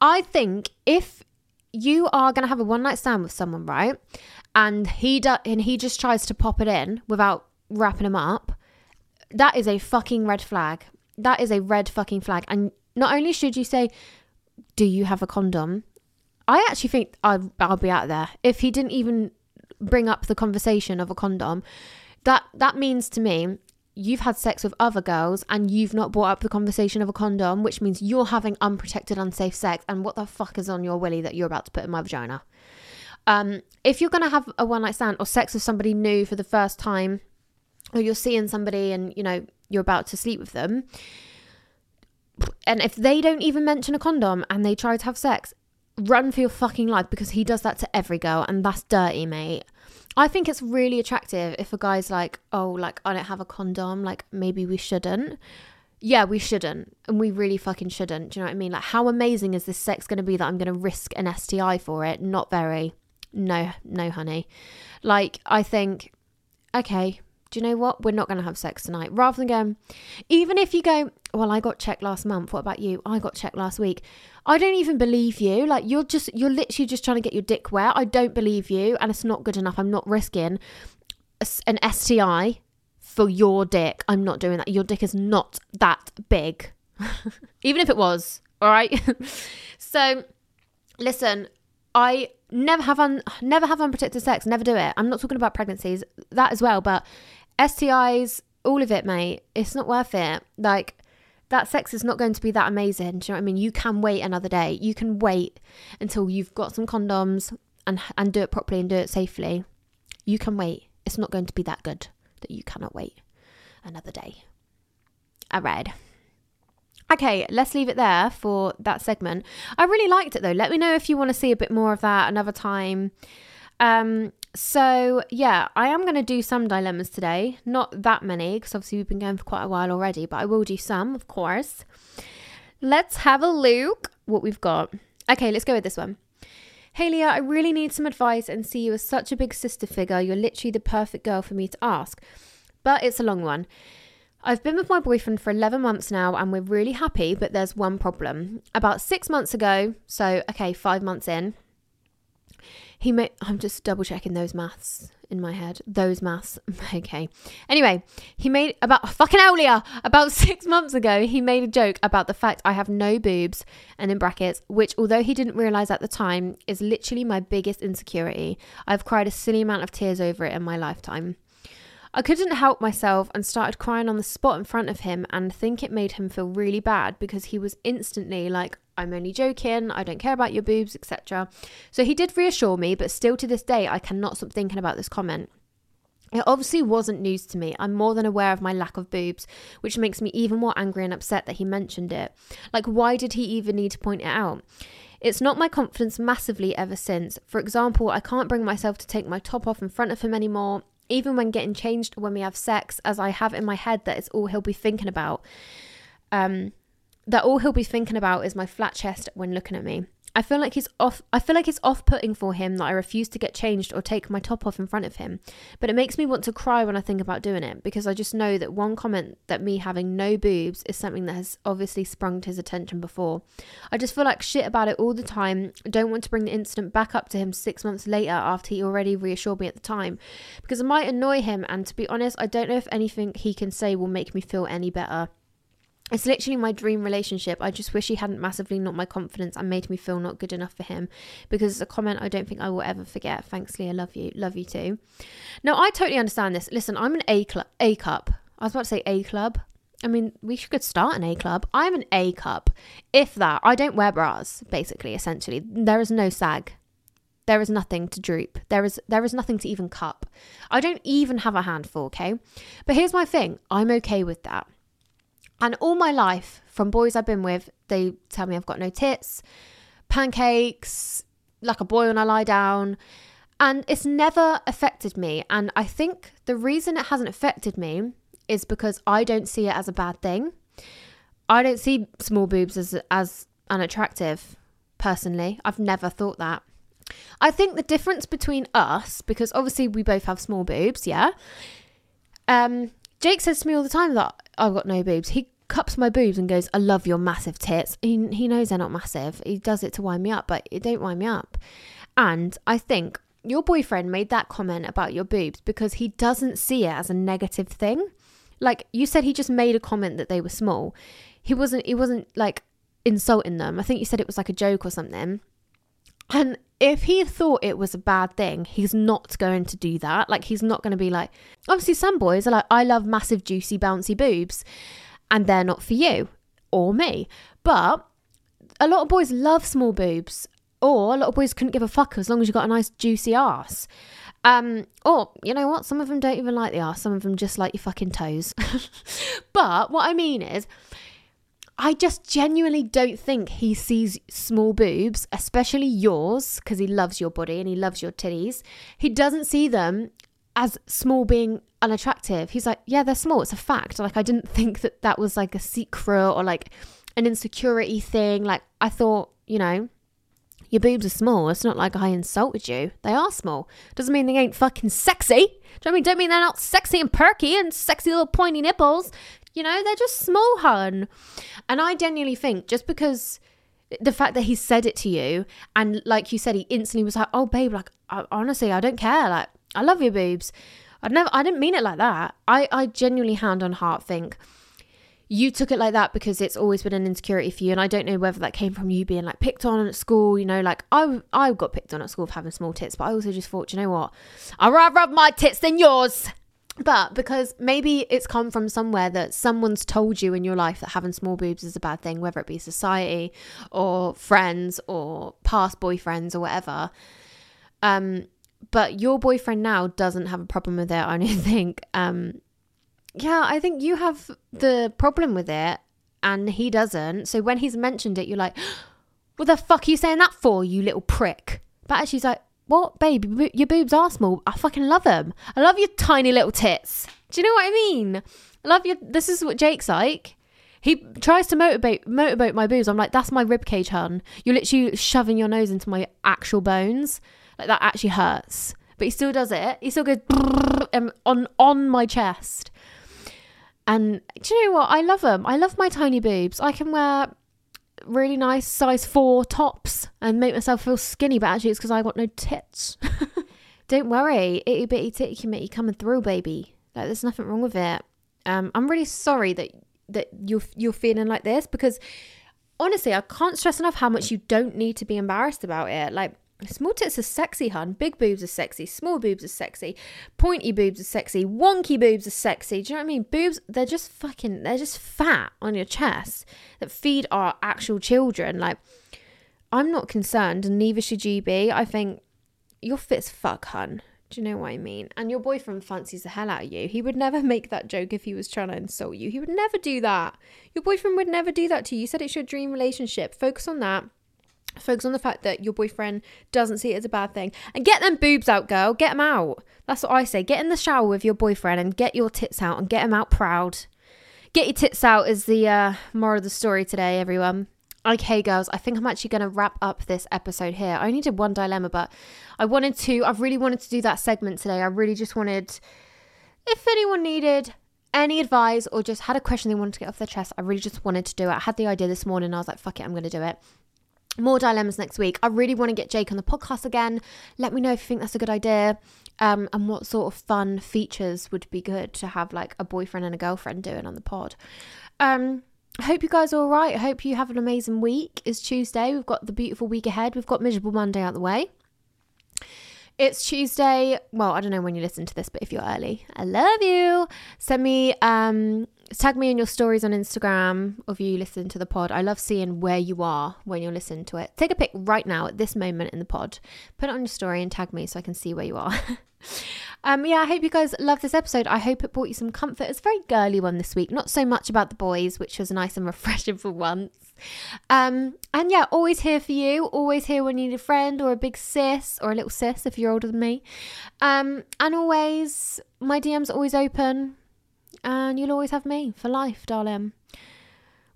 I think if you are going to have a one night stand with someone, right? And he do- and he just tries to pop it in without wrapping him up, that is a fucking red flag. That is a red fucking flag. And not only should you say, "Do you have a condom?" I actually think I'll, I'll be out there if he didn't even bring up the conversation of a condom. That that means to me you've had sex with other girls and you've not brought up the conversation of a condom, which means you're having unprotected, unsafe sex. And what the fuck is on your willy that you're about to put in my vagina? Um, if you're gonna have a one night stand or sex with somebody new for the first time, or you're seeing somebody and you know you're about to sleep with them, and if they don't even mention a condom and they try to have sex, run for your fucking life because he does that to every girl and that's dirty, mate. I think it's really attractive if a guy's like, oh, like, I don't have a condom, like, maybe we shouldn't. Yeah, we shouldn't. And we really fucking shouldn't. Do you know what I mean? Like, how amazing is this sex going to be that I'm going to risk an STI for it? Not very. No, no, honey. Like, I think, okay, you know what? We're not going to have sex tonight. Rather than going, even if you go, well, I got checked last month. What about you? I got checked last week. I don't even believe you. Like, you're just, you're literally just trying to get your dick wet. I don't believe you. And it's not good enough. I'm not risking an STI for your dick. I'm not doing that. Your dick is not that big. even if it was. All right. so, listen, I never have un never have unprotected sex. Never do it. I'm not talking about pregnancies, that as well, but STIs, all of it, mate. It's not worth it. Like that sex is not going to be that amazing. Do you know what I mean? You can wait another day. You can wait until you've got some condoms and and do it properly and do it safely. You can wait. It's not going to be that good that you cannot wait another day. I read. Okay, let's leave it there for that segment. I really liked it though. Let me know if you want to see a bit more of that another time. Um, so yeah, I am going to do some dilemmas today. Not that many because obviously we've been going for quite a while already, but I will do some, of course. Let's have a look what we've got. Okay, let's go with this one. Hey Leah, I really need some advice and see you as such a big sister figure. You're literally the perfect girl for me to ask. But it's a long one. I've been with my boyfriend for 11 months now and we're really happy, but there's one problem. About six months ago, so okay, five months in, he made, I'm just double checking those maths in my head. Those maths. Okay. Anyway, he made about fucking Aulia. About six months ago, he made a joke about the fact I have no boobs, and in brackets, which although he didn't realize at the time, is literally my biggest insecurity. I've cried a silly amount of tears over it in my lifetime. I couldn't help myself and started crying on the spot in front of him and think it made him feel really bad because he was instantly like, I'm only joking, I don't care about your boobs, etc. So he did reassure me, but still to this day, I cannot stop thinking about this comment. It obviously wasn't news to me. I'm more than aware of my lack of boobs, which makes me even more angry and upset that he mentioned it. Like, why did he even need to point it out? It's not my confidence massively ever since. For example, I can't bring myself to take my top off in front of him anymore even when getting changed when we have sex, as I have in my head that it's all he'll be thinking about. Um, that all he'll be thinking about is my flat chest when looking at me. I feel like he's off I feel like it's off-putting for him that I refuse to get changed or take my top off in front of him. But it makes me want to cry when I think about doing it because I just know that one comment that me having no boobs is something that has obviously sprung to his attention before. I just feel like shit about it all the time. don't want to bring the incident back up to him 6 months later after he already reassured me at the time because it might annoy him and to be honest, I don't know if anything he can say will make me feel any better. It's literally my dream relationship. I just wish he hadn't massively knocked my confidence and made me feel not good enough for him because it's a comment I don't think I will ever forget. Thanks, Leah. Love you. Love you too. Now, I totally understand this. Listen, I'm an A club. A cup. I was about to say A club. I mean, we could start an A club. I'm an A cup. If that, I don't wear bras, basically, essentially. There is no sag. There is nothing to droop. There is there is nothing to even cup. I don't even have a handful, okay? But here's my thing. I'm okay with that. And all my life, from boys I've been with, they tell me I've got no tits, pancakes, like a boy when I lie down. And it's never affected me. And I think the reason it hasn't affected me is because I don't see it as a bad thing. I don't see small boobs as as unattractive personally. I've never thought that. I think the difference between us, because obviously we both have small boobs, yeah. Um, Jake says to me all the time that I've got no boobs. He cups my boobs and goes, "I love your massive tits." He he knows they're not massive. He does it to wind me up, but it don't wind me up. And I think your boyfriend made that comment about your boobs because he doesn't see it as a negative thing. Like you said, he just made a comment that they were small. He wasn't. He wasn't like insulting them. I think you said it was like a joke or something. And if he thought it was a bad thing, he's not going to do that. Like, he's not going to be like, obviously, some boys are like, I love massive, juicy, bouncy boobs, and they're not for you or me. But a lot of boys love small boobs, or a lot of boys couldn't give a fuck as long as you got a nice, juicy ass. Um, or you know what? Some of them don't even like the ass. Some of them just like your fucking toes. but what I mean is, I just genuinely don't think he sees small boobs, especially yours, because he loves your body and he loves your titties. He doesn't see them as small being unattractive. He's like, yeah, they're small. It's a fact. Like, I didn't think that that was like a secret or like an insecurity thing. Like, I thought, you know, your boobs are small. It's not like I insulted you. They are small. Doesn't mean they ain't fucking sexy. Do you know I mean? Don't mean they're not sexy and perky and sexy little pointy nipples. You know, they're just small, hun. And I genuinely think just because the fact that he said it to you and like you said, he instantly was like, "Oh, babe, like I, honestly, I don't care. Like I love your boobs." I never, I didn't mean it like that. I, I genuinely hand on heart think you took it like that because it's always been an insecurity for you and i don't know whether that came from you being like picked on at school you know like i i got picked on at school for having small tits but i also just thought you know what i'd rather have my tits than yours but because maybe it's come from somewhere that someone's told you in your life that having small boobs is a bad thing, whether it be society or friends or past boyfriends or whatever. Um, but your boyfriend now doesn't have a problem with it. I don't think. Um, yeah, I think you have the problem with it, and he doesn't. So when he's mentioned it, you're like, "What the fuck are you saying that for, you little prick?" But actually, he's like, what, babe? Your boobs are small. I fucking love them. I love your tiny little tits. Do you know what I mean? I love your. This is what Jake's like. He tries to motivate motivate my boobs. I'm like, that's my rib cage, hun. You're literally shoving your nose into my actual bones. Like that actually hurts. But he still does it. He still goes on on my chest. And do you know what? I love them. I love my tiny boobs. I can wear really nice size four tops and make myself feel skinny, but actually it's because I got no tits. Don't worry, itty bitty titty committee coming through, baby. Like there's nothing wrong with it. Um, I'm really sorry that that you're you're feeling like this because honestly, I can't stress enough how much you don't need to be embarrassed about it. Like Small tits are sexy, hun. Big boobs are sexy. Small boobs are sexy. Pointy boobs are sexy. Wonky boobs are sexy. Do you know what I mean? Boobs, they're just fucking, they're just fat on your chest that feed our actual children. Like, I'm not concerned, and neither should you be. I think you're fit as fuck, hun. Do you know what I mean? And your boyfriend fancies the hell out of you. He would never make that joke if he was trying to insult you. He would never do that. Your boyfriend would never do that to you. You said it's your dream relationship. Focus on that Focus on the fact that your boyfriend doesn't see it as a bad thing. And get them boobs out, girl. Get them out. That's what I say. Get in the shower with your boyfriend and get your tits out and get them out proud. Get your tits out is the uh, moral of the story today, everyone. Okay, girls, I think I'm actually going to wrap up this episode here. I only did one dilemma, but I wanted to, I've really wanted to do that segment today. I really just wanted, if anyone needed any advice or just had a question they wanted to get off their chest, I really just wanted to do it. I had the idea this morning. I was like, fuck it, I'm going to do it more dilemmas next week. I really want to get Jake on the podcast again. Let me know if you think that's a good idea. Um, and what sort of fun features would be good to have like a boyfriend and a girlfriend doing on the pod. Um, I hope you guys are all right. I hope you have an amazing week. It's Tuesday. We've got the beautiful week ahead. We've got miserable Monday out the way. It's Tuesday. Well, I don't know when you listen to this, but if you're early, I love you. Send me um tag me in your stories on Instagram of you listening to the pod. I love seeing where you are when you're listening to it. Take a pic right now at this moment in the pod. Put it on your story and tag me so I can see where you are. um, yeah, I hope you guys love this episode. I hope it brought you some comfort. It's a very girly one this week. Not so much about the boys, which was nice and refreshing for once. Um, and yeah, always here for you. Always here when you need a friend or a big sis or a little sis if you're older than me. Um, and always, my DM's always open and you'll always have me for life, darling.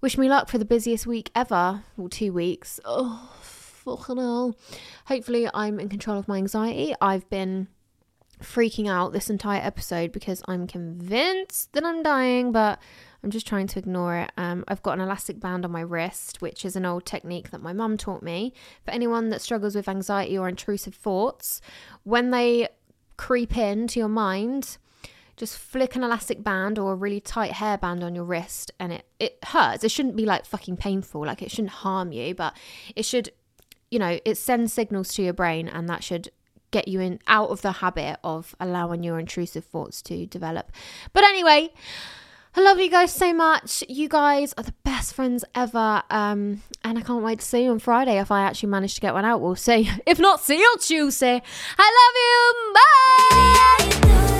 Wish me luck for the busiest week ever, or two weeks. Oh, fucking hell. Hopefully, I'm in control of my anxiety. I've been freaking out this entire episode because I'm convinced that I'm dying, but I'm just trying to ignore it. Um, I've got an elastic band on my wrist, which is an old technique that my mum taught me. For anyone that struggles with anxiety or intrusive thoughts, when they creep into your mind, just flick an elastic band or a really tight hairband on your wrist and it, it hurts. It shouldn't be like fucking painful, like it shouldn't harm you, but it should, you know, it sends signals to your brain and that should get you in out of the habit of allowing your intrusive thoughts to develop. But anyway, I love you guys so much. You guys are the best friends ever. Um, and I can't wait to see you on Friday if I actually manage to get one out. We'll see. If not, see you on Tuesday. I love you. Bye.